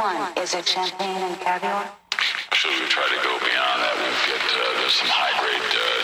Is it champagne and caviar? We try to go beyond that? We've got uh, there's some high grade uh,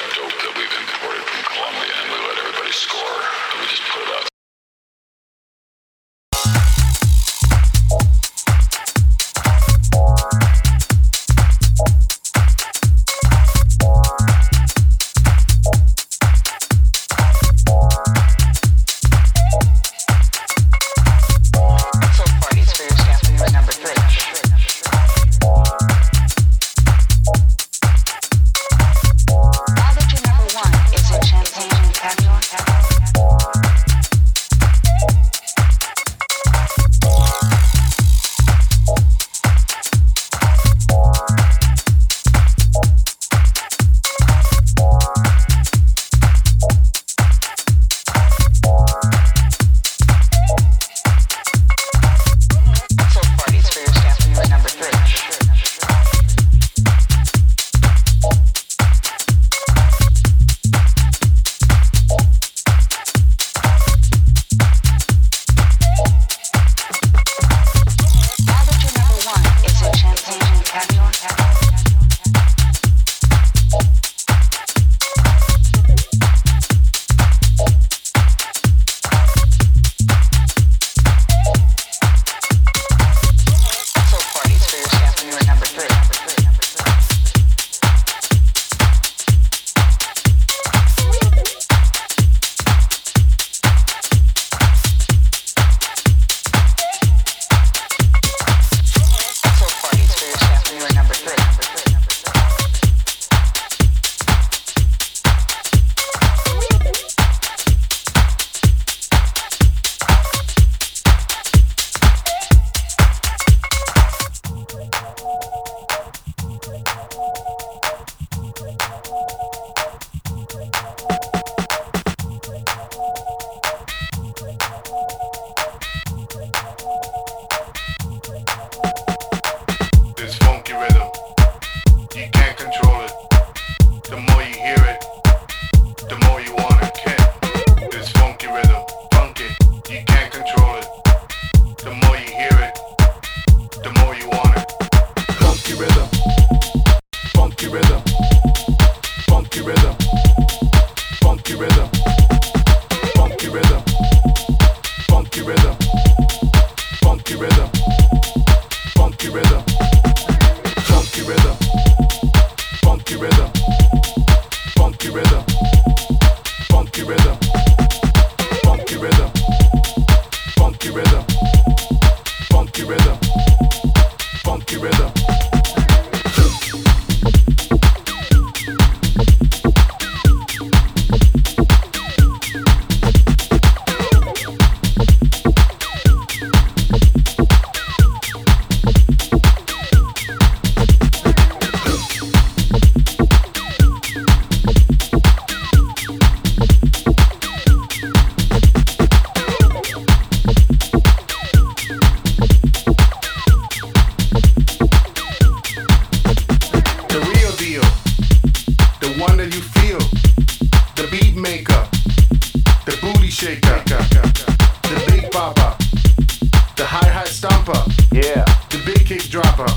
stomper, yeah, the big kick dropper,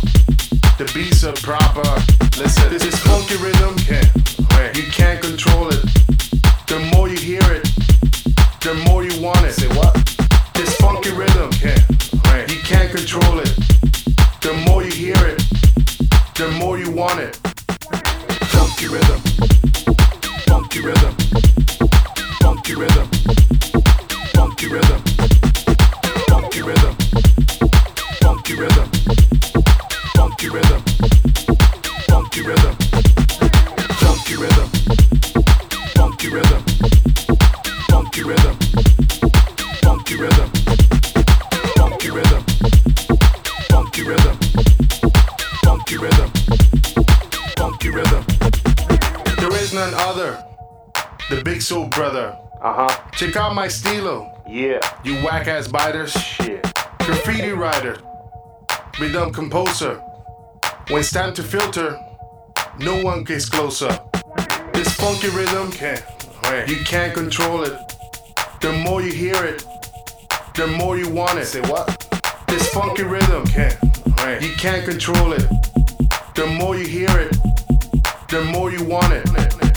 the beats are proper. Listen, this is funky rhythm, can you can't control it. The more you hear it, the more you want it. Say what? This funky rhythm, can you can't control it. The more you hear it, the more you want it. Funky rhythm, funky rhythm, funky rhythm, funky rhythm, rhythm, funky rhythm, funky rhythm, funky rhythm, funky rhythm, funky rhythm, funky rhythm, funky rhythm, funky rhythm, funky rhythm, funky rhythm. There is none other. The Big Soul Brother. Uh huh. Check out my stilo. Yeah. You whack ass biters. Shit. Graffiti writer become composer. When it's time to filter, no one gets closer. This funky rhythm, can't, you can't control it. The more you hear it, the more you want it. Say what? This funky rhythm, can't, you can't control it. The more you hear it, the more you want it.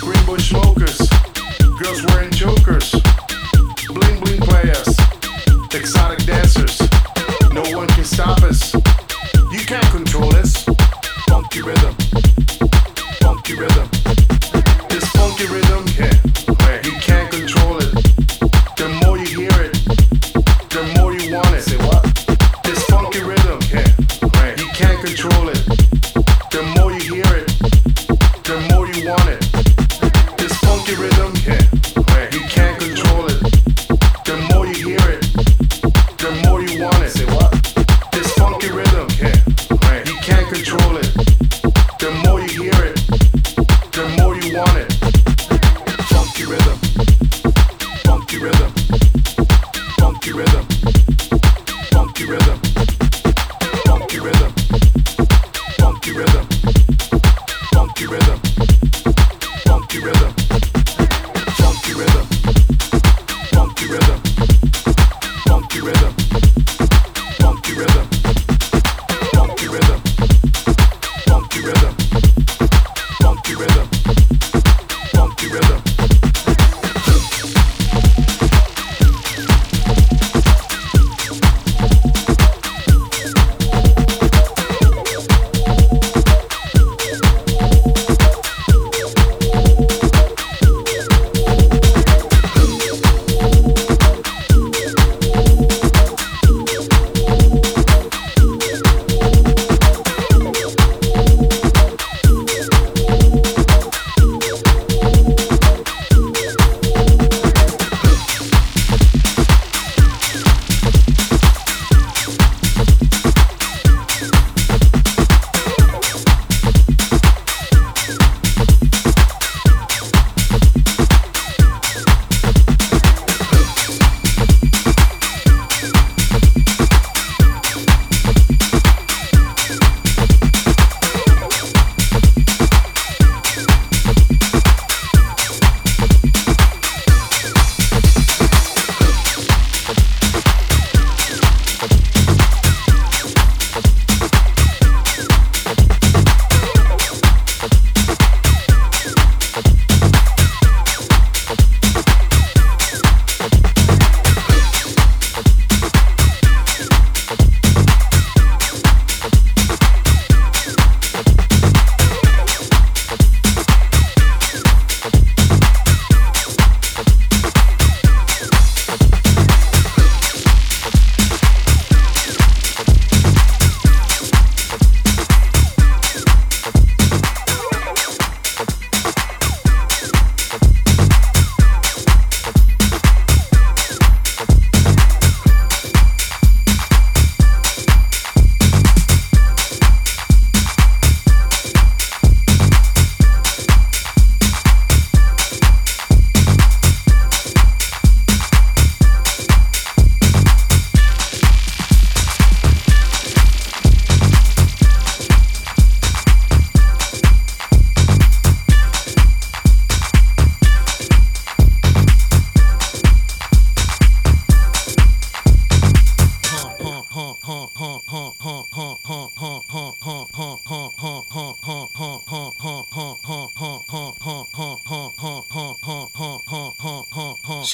green bush smokers, girls wearing chokers, bling bling players, exotic dancers. No one can stop us. You can't control us. Funky rhythm.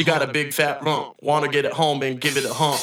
got a big fat rump. Wanna get it home and give it a hump.